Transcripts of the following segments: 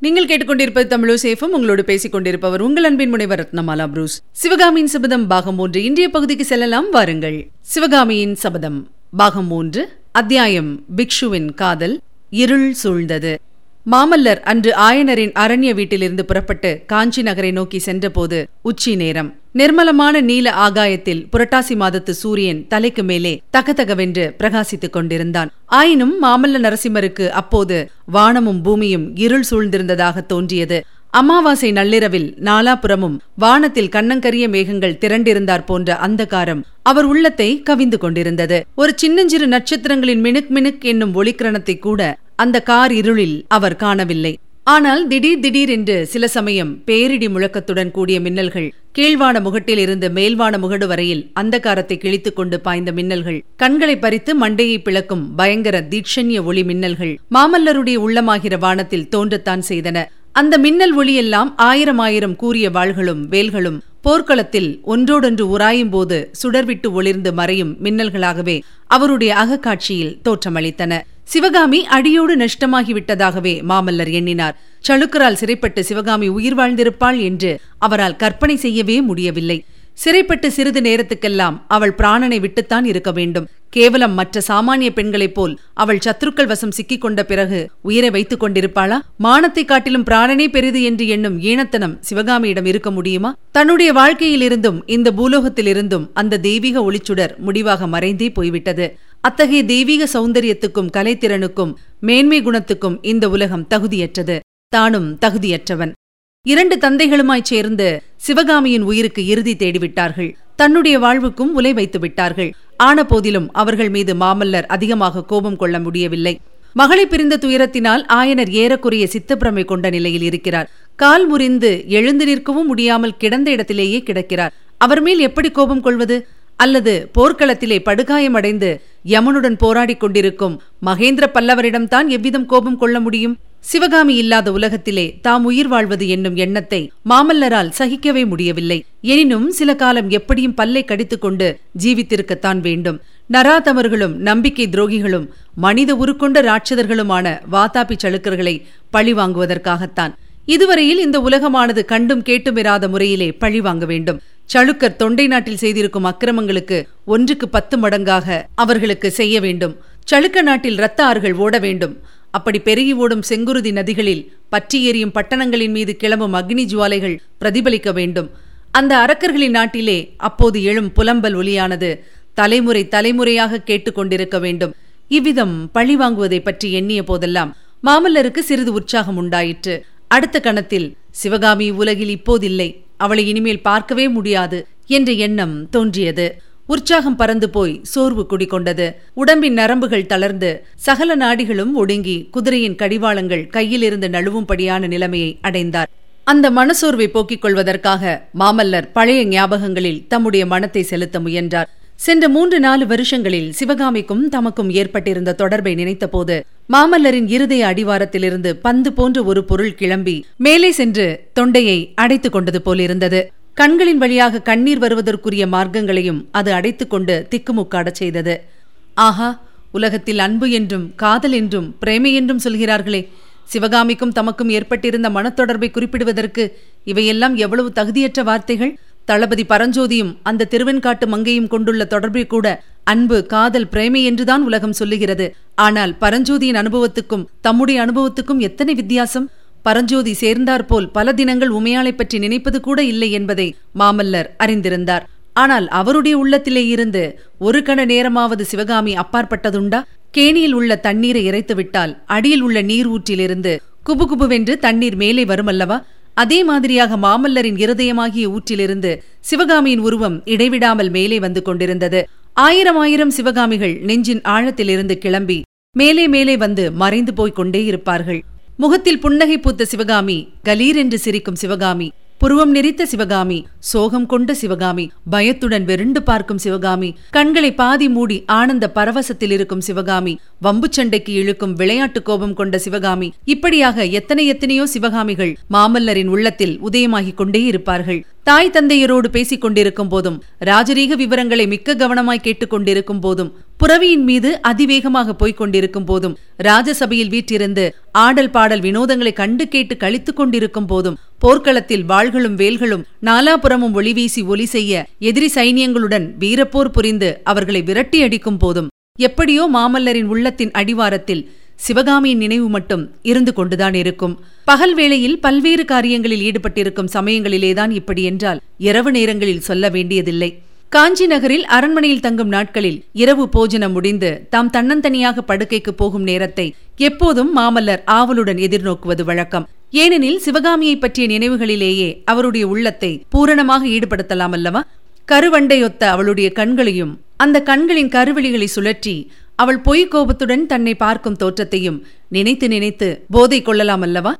நீங்கள் கேட்டுக்கொண்டிருப்பது தமிழோ சேஃபம் உங்களோடு பேசிக் கொண்டிருப்பவர் உங்கள் அன்பின் முனைவர் ரத்னமாலா புரூஸ். சிவகாமியின் சபதம் பாகம் மூன்று இன்றைய பகுதிக்கு செல்லலாம் வாருங்கள். சிவகாமியின் சபதம் பாகம் மூன்று அத்தியாயம் பிக்ஷுவின் காதல் இருள் சூழ்ந்தது. மாமல்லர் அன்று ஆயனரின் அரண்ய வீட்டிலிருந்து புறப்பட்டு காஞ்சி நகரை நோக்கி சென்றபோது உச்சி நேரம். நிர்மலமான நீல ஆகாயத்தில் புரட்டாசி மாதத்து சூரியன் தலைக்கு மேலே தகதகவென்று பிரகாசித்துக் கொண்டிருந்தான். ஆயினும் மாமல்ல நரசிம்மருக்கு அப்போது வானமும் பூமியும் இருள் சூழ்ந்திருந்ததாக தோன்றியது. அமாவாசை நள்ளிரவில் நாலாபுறமும் வானத்தில் கண்ணங்கரிய மேகங்கள் திரண்டிருந்தார் போன்ற அந்தகாரம் அவர் உள்ளத்தை கவிந்து கொண்டிருந்தது. ஒரு சின்னஞ்சிறு நட்சத்திரங்களின் மினுக் மினுக் என்னும் ஒளிக்கிரணத்தை கூட அந்த கார் இருளில் அவர் காணவில்லை. ஆனால் திடீர் திடீர் என்று சில சமயம் பேரிடி முழக்கத்துடன் கூடிய மின்னல்கள் கீழ்வான முகட்டில் இருந்து மேல்வான முகடு வரையில் அந்தகாரத்தை கிழித்துக் கொண்டு பாய்ந்த மின்னல்கள் கண்களை பறித்து மண்டையை பிளக்கும் பயங்கர தீட்சண்ய ஒளி மின்னல்கள் மாமல்லருடைய உள்ளமாகிற வானத்தில் தோன்றத்தான் செய்தன. அந்த மின்னல் ஒளியெல்லாம் ஆயிரம் ஆயிரம் கூறிய வாள்களும் வேல்களும் போர்க்களத்தில் ஒன்றோடொன்று உராயும் போது சுடர்விட்டு ஒளிர்ந்து மறையும் மின்னல்களாகவே அவருடைய அகக்காட்சியில் தோற்றமளித்தன. சிவகாமி அடியோடு நஷ்டமாகிவிட்டதாகவே மாமல்லர் எண்ணினார். சளுக்கரால் சிறைப்பட்டு சிவகாமி உயிர் வாழ்ந்திருப்பாள் என்று அவரால் கற்பனை செய்யவே முடியவில்லை. சிறைப்பட்டு சிறிது நேரத்துக்கெல்லாம் அவள் பிராணனை விட்டுத்தான் இருக்க வேண்டும். கேவலம் மற்ற சாமானிய பெண்களைப் போல் அவள் சத்ருக்கள் வசம் சிக்கிக் கொண்ட பிறகு உயிரை வைத்துக் கொண்டிருப்பாளா? மானத்தை காட்டிலும் பிராணனே பெரிது என்று எண்ணும் ஈனத்தனம் சிவகாமியிடம் இருக்க முடியுமா? தன்னுடைய வாழ்க்கையிலிருந்தும் இந்த பூலோகத்திலிருந்தும் அந்த தெய்வீக ஒளிச்சுடர் முடிவாக மறைந்தே போய்விட்டது. அத்தகைய தெய்வீக சௌந்தரியத்துக்கும் கலைத்திறனுக்கும் மேன்மை குணத்துக்கும் இந்த உலகம் தகுதியற்றது. தானும் தகுதியற்றவன். இரண்டு தந்தைகளுமாய்ச் சேர்ந்து சிவகாமியின் உயிருக்கு இறுதி தேடிவிட்டார்கள். தன்னுடைய வாழ்வுக்கும் உலை வைத்து விட்டார்கள். ஆன போதிலும் அவர்கள் மீது மாமல்லர் அதிகமாக கோபம் கொள்ள முடியவில்லை. மகளை பிரிந்த துயரத்தினால் ஆயனர் ஏறக்குறைய சித்தப்பிரமை கொண்ட நிலையில் இருக்கிறார். கால் முறிந்து எழுந்து நிற்கவும் முடியாமல் கிடந்த இடத்திலேயே கிடக்கிறார். அவர் மேல் எப்படி கோபம் கொள்வது? அல்லது போர்க்களத்திலே படுகாயமடைந்து யமனுடன் போராடிக் கொண்டிருக்கும் மகேந்திர பல்லவரிடம்தான் எவ்விதம் கோபம் கொள்ள முடியும்? சிவகாமி இல்லாத உலகத்திலே தாம் உயிர் வாழ்வது என்னும் எண்ணத்தை மாமல்லரால் சகிக்கவே முடியவில்லை. எனினும் சில காலம் எப்படியும் பல்லை கடித்துக்கொண்டு ஜீவித்திருக்கத்தான் வேண்டும். நராதமர்களும் நம்பிக்கை துரோகிகளும் மனித உருக்கொண்ட ராட்சதர்களுமான வாதாபி சளுக்கர்களை பழி வாங்குவதற்காகத்தான். இதுவரையில் இந்த உலகமானது கண்டும் கேட்டுமிராத முறையிலே பழி வாங்க வேண்டும். சளுக்கர் தொண்டை நாட்டில் செய்திருக்கும் அக்கிரமங்களுக்கு ஒன்றுக்கு பத்து மடங்காக அவர்களுக்கு செய்ய வேண்டும். சளுக்க நாட்டில் இரத்த ஆறுகள் ஓட வேண்டும். அப்படி பெருகி ஓடும் செங்குருதி நதிகளில் பற்றி எரியும் பட்டணங்களின் மீது கிளம்பும் அக்னி ஜுவாலைகள் பிரதிபலிக்க வேண்டும். அந்த அரக்கர்களின் நாட்டிலே அப்போது எழும் புலம்பல் ஒலியானது தலைமுறை தலைமுறையாக கேட்டுக்கொண்டிருக்க வேண்டும். இவ்விதம் பழி வாங்குவதை பற்றி எண்ணிய போதெல்லாம் மாமல்லருக்கு சிறிது உற்சாகம் உண்டாயிற்று. அடுத்த கணத்தில் சிவகாமி உலகில் இப்போதில்லை அவளை இனிமேல் பார்க்கவே முடியாது என்ற எண்ணம் தோன்றியது. உற்சாகம் பறந்து போய் சோர்வு குடிகொண்டது. உடம்பின் நரம்புகள் தளர்ந்து சகல நாடிகளும் ஒடுங்கி குதிரையின் கடிவாளங்கள் கையிலிருந்து நழுவும்படியான நிலைமையை அடைந்தார். அந்த மனசோர்வை போக்கிக் கொள்வதற்காக மாமல்லர் பழைய ஞாபகங்களில் தம்முடைய மனத்தை செலுத்த முயன்றார். சென்ற மூன்று நாலு வருஷங்களில் சிவகாமிக்கும் தமக்கும் ஏற்பட்டிருந்த தொடர்பை நினைத்தபோது மாமல்லரின் இருதய அடிவாரத்திலிருந்து பந்து போன்ற ஒரு பொருள் கிளம்பி மேலே சென்று தொண்டையை அடைத்துக் கொண்டது போலிருந்தது. கண்களின் வழியாக கண்ணீர் வருவதற்குரிய மார்க்கங்களையும் அது அடைத்துக்கொண்டு திக்குமுக்காடச் செய்தது. ஆஹா உலகத்தில் அன்பு என்றும் காதல் என்றும் பிரேமை என்றும் சொல்கிறார்களே. சிவகாமிக்கும் தமக்கும் ஏற்பட்டிருந்த மனத்தொடர்பை குறிப்பிடுவதற்கு இவையெல்லாம் எவ்வளவு தகுதியற்ற வார்த்தைகள்? தளபதி பரஞ்சோதியும் அந்த திருவெண்காட்டு மங்கையும் கொண்டுள்ள தொடர்பை கூட அன்பு காதல் பிரேமை என்றுதான் உலகம் சொல்லுகிறது. ஆனால் பரஞ்சோதியின் அனுபவத்துக்கும் தம்முடைய அனுபவத்துக்கும் எத்தனை வித்தியாசம்? பரஞ்சோதி சேர்ந்தாற்போல் பல தினங்கள் உமையாளை பற்றி நினைப்பது கூட இல்லை என்பதை மாமல்லர் அறிந்திருந்தார். ஆனால் அவருடைய உள்ளத்திலே இருந்து ஒரு கண நேரமாவது சிவகாமி அப்பாற்பட்டதுண்டா? கேணியில் உள்ள தண்ணீரை இறைத்துவிட்டால் அடியில் உள்ள நீர் ஊற்றிலிருந்து குபுகுபுவென்று தண்ணீர் மேலே வருமல்லவா? அதே மாதிரியாக மாமல்லரின் இருதயமாகிய ஊற்றிலிருந்து சிவகாமியின் உருவம் இடைவிடாமல் மேலே வந்து கொண்டிருந்தது. ஆயிரம் ஆயிரம் சிவகாமிகள் நெஞ்சின் ஆழத்திலிருந்து கிளம்பி மேலே மேலே வந்து மறைந்து போய்க் கொண்டே இருப்பார்கள். முகத்தில் புன்னகை பூத்த சிவகாமி கலீர் என்று சிரிக்கும் சிவகாமி புருவம் நெறித்த சிவகாமி சோகம் கொண்ட சிவகாமி பயத்துடன் வெருண்டு பார்க்கும் சிவகாமி கண்களை பாதி மூடி ஆனந்த பரவசத்தில் இருக்கும் சிவகாமி வம்பு சண்டைக்கு இழுக்கும் விளையாட்டு கோபம் கொண்ட சிவகாமி இப்படியாக எத்தனை எத்தனையோ சிவகாமிகள் மாமல்லரின் உள்ளத்தில் உதயமாகிக் கொண்டே இருப்பார்கள். தாய் தந்தையரோடு பேசிக் கொண்டிருக்கும் போதும் ராஜரீக விவரங்களை மிக்க கவனமாய் கேட்டுக்கொண்டிருக்கும் போதும் புறவியின் மீது அதிவேகமாக போய்க் கொண்டிருக்கும் போதும் ராஜசபையில் வீற்றிருந்து ஆடல் பாடல் வினோதங்களை கண்டு கேட்டு கழித்துக் கொண்டிருக்கும் போதும் போர்க்களத்தில் வாள்களும் வேல்களும் நாலாபுறமும் ஒளிவீசி ஒலி செய்ய எதிரி சைனியங்களுடன் வீரப்போர் புரிந்து அவர்களை விரட்டி அடிக்கும் போதும் எப்படியோ மாமல்லரின் உள்ளத்தின் அடிவாரத்தில் சிவகாமியின் நினைவு மட்டும் இருந்து கொண்டுதான் இருக்கும். பகல் வேளையில் பல்வேறு காரியங்களில் ஈடுபட்டிருக்கும் சமயங்களிலேதான் இப்படி என்றால் இரவு நேரங்களில் சொல்ல வேண்டியதில்லை. காஞ்சி நகரில் அரண்மனையில் தங்கும் நாட்களில் இரவு போஜனம் முடிந்து தாம் தன்னந்தனியாக படுக்கைக்கு போகும் நேரத்தை எப்போதும் மாமல்லர் ஆவலுடன் எதிர்நோக்குவது வழக்கம். ஏனெனில் சிவகாமியை பற்றிய நினைவுகளிலேயே அவருடைய உள்ளத்தை பூரணமாக ஈடுபடுத்தலாம் அல்லவா? கருவண்டையொத்த அவளுடைய கண்களையும் அந்த கண்களின் கருவெளிகளை சுழற்றி அவள் பொய் கோபத்துடன் தன்னை பார்க்கும் தோற்றத்தையும் நினைத்து நினைத்து போதை கொள்ளலாம் அல்லவா?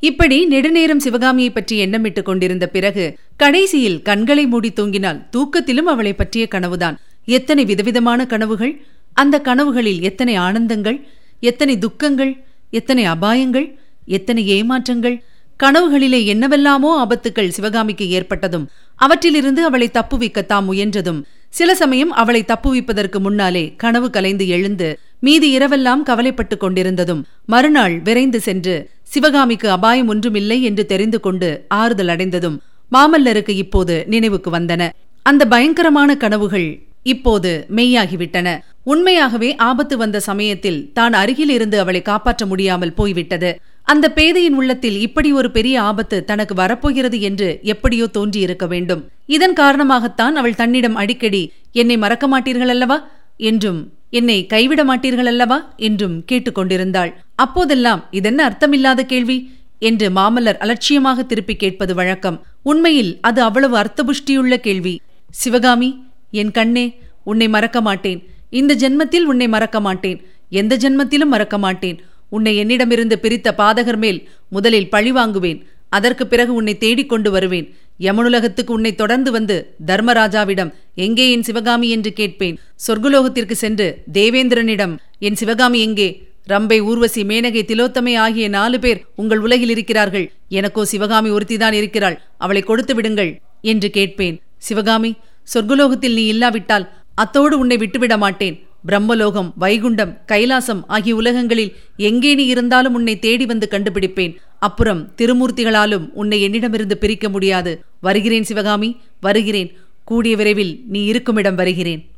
இப்படி நெடுநேரம் சிவகாமியை பற்றி எண்ணமிட்டுக் கொண்டிருந்த பிறகு கடைசியில் கண்களை மூடி தூங்கினால் தூக்கத்திலும் அவளை பற்றிய கனவுதான். எத்தனை விதவிதமான கனவுகள்? அந்த கனவுகளில் எத்தனை ஆனந்தங்கள்? எத்தனை துக்கங்கள்? எத்தனை அபாயங்கள்? எத்தனை ஏமாற்றங்கள்? கனவுகளிலே என்னவெல்லாமோ ஆபத்துக்கள் சிவகாமிக்கு ஏற்பட்டதும் அவற்றிலிருந்து அவளை தப்புவிக்க தாம் முயன்றதும் சில சமயம் அவளை தப்புவிப்பதற்கு முன்னாலே கனவு கலைந்து எழுந்து மீதி இரவெல்லாம் கவலைப்பட்டுக் கொண்டிருந்ததும் மறுநாள் விரைந்து சென்று சிவகாமிக்கு அபாயம் ஒன்றுமில்லை என்று தெரிந்து கொண்டு ஆறுதல் அடைந்ததும் மாமல்லருக்கு இப்போது நினைவுக்கு வந்தன. அந்த பயங்கரமான கனவுகள் இப்போது மெய்யாகிவிட்டன. உண்மையாகவே ஆபத்து வந்த சமயத்தில் தான் அருகில் இருந்து அவளை காப்பாற்ற முடியாமல் போய்விட்டது. அந்த பேதையின் உள்ளத்தில் இப்படி ஒரு பெரிய ஆபத்து தனக்கு வரப்போகிறது என்று எப்படியோ தோன்றியிருக்க வேண்டும். இதன் காரணமாகத்தான் அவள் தன்னிடம் அடிக்கடி என்னை மறக்க மாட்டீர்கள் அல்லவா? என்றும் என்னை கைவிட மாட்டீர்கள் அல்லவா? என்றும் கேட்டுக்கொண்டிருந்தாள் அப்போதெல்லாம் இதென்ன அர்த்தமில்லாத கேள்வி? என்று மாமல்லர் அலட்சியமாக திருப்பி கேட்பது வழக்கம். உண்மையில் அது அவ்வளவு அர்த்தபுஷ்டியுள்ள கேள்வி. சிவகாமி என் கண்ணே உன்னை மறக்க மாட்டேன். இந்த ஜென்மத்தில் உன்னை மறக்க மாட்டேன். எந்த ஜென்மத்திலும் மறக்க மாட்டேன். உன்னை என்னிடமிருந்து பிரித்த பாதகர் மேல் முதலில் பழி வாங்குவேன். அதற்கு பிறகு உன்னை தேடிக் கொண்டு வருவேன். யமனுலகத்துக்கு உன்னை தொடர்ந்து வந்து தர்மராஜாவிடம் எங்கே என் சிவகாமி? என்று கேட்பேன். சொர்க்குலோகத்திற்கு சென்று தேவேந்திரனிடம் என் சிவகாமி எங்கே? ரம்பை ஊர்வசி மேனகை திலோத்தமை ஆகிய நாலு பேர் உங்கள் உலகில் இருக்கிறார்கள். எனக்கோ சிவகாமி ஒருத்திதான் இருக்கிறாள். அவளை கொடுத்து விடுங்கள் என்று கேட்பேன். சிவகாமி சொர்க்குலோகத்தில் நீ இல்லாவிட்டால் அத்தோடு உன்னை விட்டுவிட மாட்டேன். பிரம்மலோகம் வைகுண்டம் கைலாசம் ஆகிய உலகங்களில் எங்கே நீ இருந்தாலும் உன்னை தேடி வந்து கண்டுபிடிப்பேன். அப்புறம் திருமூர்த்திகளாலும் உன்னை என்னிடமிருந்து பிரிக்க முடியாது. வருகிறேன் சிவகாமி வருகிறேன். கூடிய விரைவில் நீ இருக்குமிடம் வருகிறேன்.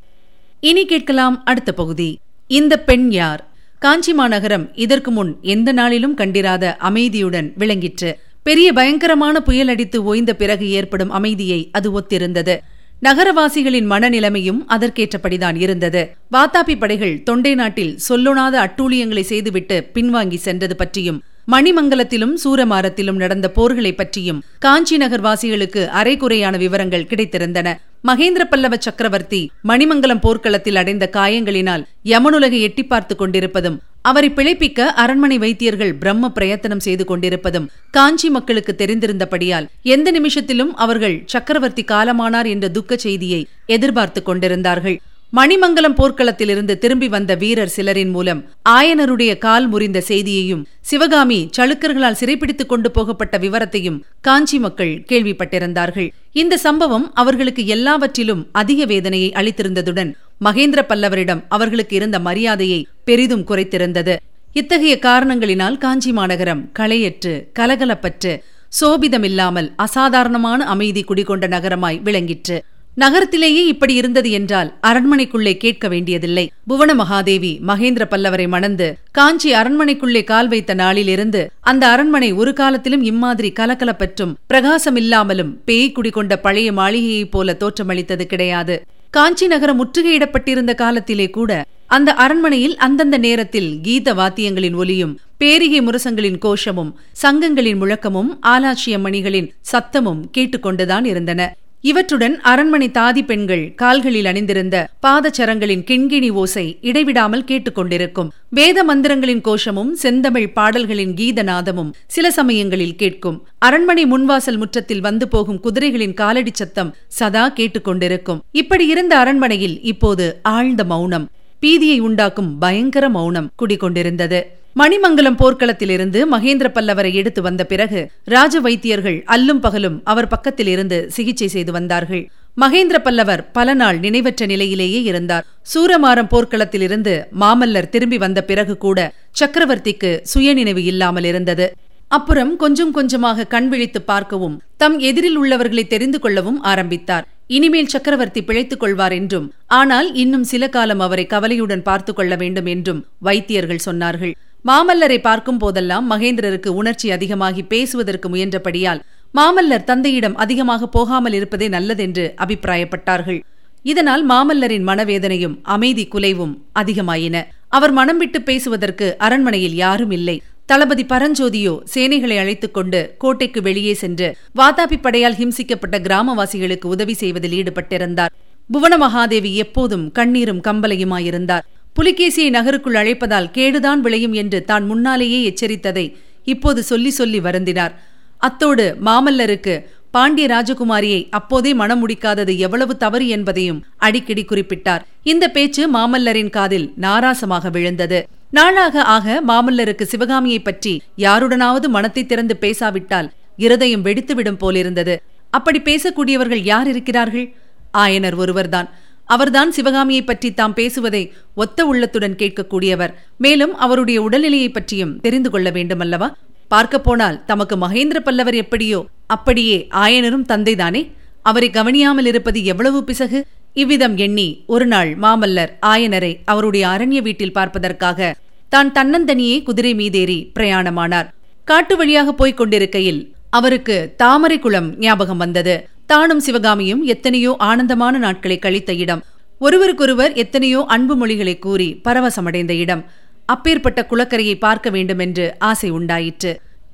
இனி கேட்கலாம் அடுத்த பகுதி. இந்த பெண் யார்? காஞ்சி மாநகரம் இதற்கு முன் எந்த நாளிலும் கண்டிராத அமைதியுடன் விளங்கிற்று. பெரிய பயங்கரமான புயல் அடித்து ஓய்ந்த பிறகு ஏற்படும் அமைதியை அது ஒத்திருந்தது. நகரவாசிகளின் மனநிலைமையும் அதற்கேற்றபடிதான் இருந்தது. வாத்தாபி படைகள் தொண்டை நாட்டில் சொல்லொணாத அட்டூழியங்களை செய்துவிட்டு பின்வாங்கி சென்றது பற்றியும் மணிமங்கலத்திலும் சூரமாரத்திலும் நடந்த போர்களை பற்றியும் காஞ்சி நகர்வாசிகளுக்கு அரைகுறையான விவரங்கள் கிடைத்திருந்தன. மகேந்திர பல்லவ சக்கரவர்த்தி மணிமங்கலம் போர்க்களத்தில் அடைந்த காயங்களினால் யமனுலகை எட்டி பார்த்துக் கொண்டிருப்பதும் அவரை பிழைப்பிக்க அரண்மனை வைத்தியர்கள் பிரம்ம பிரயத்தனம் செய்து கொண்டிருப்பதும் காஞ்சி மக்களுக்கு தெரிந்திருந்தபடியால் எந்த நிமிஷத்திலும் அவர்கள் சக்கரவர்த்தி காலமானார் என்ற துக்க செய்தியை எதிர்பார்த்து கொண்டிருந்தார்கள். மணிமங்கலம் போர்க்களத்திலிருந்து திரும்பி வந்த வீரர் சிலரின் மூலம் ஆயனருடைய கால் முறிந்த செய்தியையும் சிவகாமி சளுக்கர்களால் சிறைப்பிடித்துக் கொண்டு போகப்பட்ட விவரத்தையும் காஞ்சி மக்கள் கேள்விப்பட்டிருந்தார்கள். இந்த சம்பவம் அவர்களுக்கு எல்லாவற்றிலும் அதிக வேதனையை அளித்திருந்ததுடன் மகேந்திர பல்லவரிடம் அவர்களுக்கு இருந்த மரியாதையை பெரிதும் குறைத்திருந்தது. இத்தகைய காரணங்களினால் காஞ்சி மாநகரம் களையற்று கலகலப்பற்று சோபிதமில்லாமல் அசாதாரணமான அமைதி குடிகொண்ட நகரமாய் விளங்கிற்று. நகரத்திலேயே இப்படி இருந்தது என்றால் அரண்மனைக்குள்ளே கேட்க வேண்டியதில்லை. புவன மகாதேவி மகேந்திர பல்லவரை மணந்து காஞ்சி அரண்மனைக்குள்ளே கால் வைத்த நாளிலிருந்து அந்த அரண்மனை ஒரு காலத்திலும் இம்மாதிரி கலகலப்பற்றும் பிரகாசமில்லாமலும் பேய் குடிகொண்ட பழைய மாளிகையைப் போல தோற்றமளித்தது கிடையாது. காஞ்சி நகரம் முற்றுகையிடப்பட்டிருந்த காலத்திலே கூட அந்த அரண்மனையில் அந்தந்த நேரத்தில் கீத வாத்தியங்களின் ஒலியும் பேரிகை முரசங்களின் கோஷமும் சங்கங்களின் முழக்கமும் ஆலாட்சிய மணிகளின் சத்தமும் கேட்டுக்கொண்டுதான் இருந்தன. இவற்றுடன் அரண்மனை தாதி பெண்கள் கால்களில் அணிந்திருந்த பாதச்சரங்களின் கிண்கிணி ஓசை இடைவிடாமல் கேட்டுக்கொண்டிருக்கும். வேத மந்திரங்களின் கோஷமும் செந்தமிழ் பாடல்களின் கீதநாதமும் சில சமயங்களில் கேட்கும். அரண்மனை முன்வாசல் முற்றத்தில் வந்து போகும் குதிரைகளின் காலடி சத்தம் சதா கேட்டுக்கொண்டிருக்கும். இப்படி இருந்த அரண்மனையில் இப்போது ஆழ்ந்த மௌனம். பீதியை உண்டாக்கும் பயங்கர மௌனம் குடிகொண்டிருந்தது. மணிமங்கலம் போர்க்களத்திலிருந்து மகேந்திர பல்லவரை எடுத்து வந்த பிறகு ராஜ வைத்தியர்கள் அல்லும் பகலும் அவர் பக்கத்தில் இருந்து சிகிச்சை செய்து வந்தார்கள். மகேந்திர பல்லவர் பல நாள் நினைவற்ற நிலையிலேயே இருந்தார். சூரமாரம் போர்க்களத்திலிருந்து மாமல்லர் திரும்பி வந்த பிறகு கூட சக்கரவர்த்திக்கு சுயநினைவு இல்லாமல் இருந்தது. அப்புறம் கொஞ்சம் கொஞ்சமாக கண் விழித்து பார்க்கவும் தம் எதிரில் உள்ளவர்களை தெரிந்து கொள்ளவும் ஆரம்பித்தார். இனிமேல் சக்கரவர்த்தி பிழைத்துக் கொள்வார் என்றும் ஆனால் இன்னும் சில காலம் அவரை கவலையுடன் பார்த்து கொள்ள வேண்டும் என்றும் வைத்தியர்கள் சொன்னார்கள். மாமல்லரை பார்க்கும் போதெல்லாம் மகேந்திரருக்கு உணர்ச்சி அதிகமாகி பேசுவதற்கு முயன்றபடியால் மாமல்லர் தந்தையிடம் அதிகமாக போகாமல் இருப்பதே நல்லதென்று அபிப்பிராயப்பட்டார்கள். இதனால் மாமல்லரின் மனவேதனையும் அமைதி குலைவும் அதிகமாயின. அவர் மனம் விட்டு பேசுவதற்கு அரண்மனையில் யாரும் இல்லை. தளபதி பரஞ்சோதியோ சேனைகளை அழைத்துக் கொண்டு கோட்டைக்கு வெளியே சென்று வாதாபி படையால் ஹிம்சிக்கப்பட்ட கிராமவாசிகளுக்கு உதவி செய்வதில் ஈடுபட்டிருந்தார். புவன மகாதேவி எப்போதும் கண்ணீரும் கம்பலையுமாயிருந்தார். புலிகேசியை நகருக்குள் அழைப்பதால் கேடுதான் விளையும் என்று தான் முன்னாலேயே எச்சரித்ததை இப்போது சொல்லி சொல்லி வருந்தினார். அத்தோடு மாமல்லருக்கு பாண்டிய ராஜகுமாரியை அப்போதே மனம் முடிக்காதது எவ்வளவு தவறு என்பதையும் அடிக்கடி குறிப்பிட்டார். இந்த பேச்சு மாமல்லரின் காதில் நாராசமாக விழுந்தது. நாளாக ஆக மாமல்லருக்கு சிவகாமியை பற்றி யாருடனாவது மனத்தை திறந்து பேசாவிட்டால் இருதயம் வெடித்துவிடும் போலிருந்தது. அப்படி பேசக்கூடியவர்கள் யார் இருக்கிறார்கள்? ஆயனர் ஒருவர்தான். அவர்தான் சிவகாமியை பற்றி தாம் பேசுவதை ஒத்த உள்ளத்துடன் கேட்கக்கூடியவர். மேலும் அவருடைய உடல்நிலையை பற்றியும் தெரிந்து கொள்ள வேண்டுமல்லவா? பார்க்க போனால் தமக்கு மகேந்திர பல்லவர் எப்படியோ அப்படியே ஆயனரும் தந்தைதானே? அவரை கவனியாமல் இருப்பது எவ்வளவு பிசகு? இவ்விதம் எண்ணி ஒரு நாள் மாமல்லர் ஆயனரை அவருடைய அரண்ய வீட்டில் பார்ப்பதற்காக தான் தன்னந்தனியே குதிரை மீதேறி பிரயாணமானார். காட்டு வழியாக போய்க் கொண்டிருக்கையில் அவருக்கு தாமரை குளம் ஞாபகம் வந்தது. தானும் சிவகாமியும் எத்தனையோ ஆனந்தமான நாட்களை கழித்த இடம். ஒருவருக்கொருவர் எத்தனையோ அன்பு மொழிகளை கூறி பரவசமடைந்த இடம். அப்பேற்பட்ட குளக்கரையை பார்க்க வேண்டுமென்று ஆசை உண்டாயிற்று.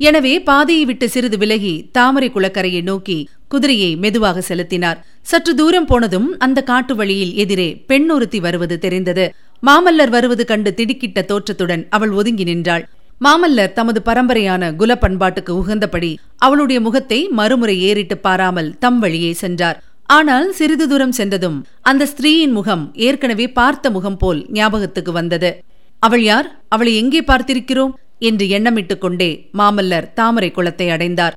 எனவே பாதையை விட்டு சிறிது விலகி தாமரை குளக்கரையை நோக்கி குதிரையை மெதுவாக செலுத்தினார். சற்று தூரம் போனதும் அந்த காட்டு வழியில் எதிரே பெண் ஒருத்தி வருவது தெரிந்தது. மாமல்லர் வருவது கண்டு திடுக்கிட்ட தோற்றத்துடன் அவள் ஒதுங்கி நின்றாள். மாமல்லர் தமது பரம்பரையான குல பண்பாட்டுக்கு உகந்தபடி அவளுடைய முகத்தை மறுமுறை ஏறிட்டு பாராமல் தம் வழியே சென்றார். ஆனால் சிறிது தூரம் சென்றதும் அந்த ஸ்திரீயின் முகம் ஏற்கனவே பார்த்த முகம் போல் ஞாபகத்துக்கு வந்தது. அவள் யார்? அவளை எங்கே பார்த்திருக்கிறோம்? என்று எண்ணமிட்டுக் கொண்டே மாமல்லர் தாமரை குளத்தை அடைந்தார்.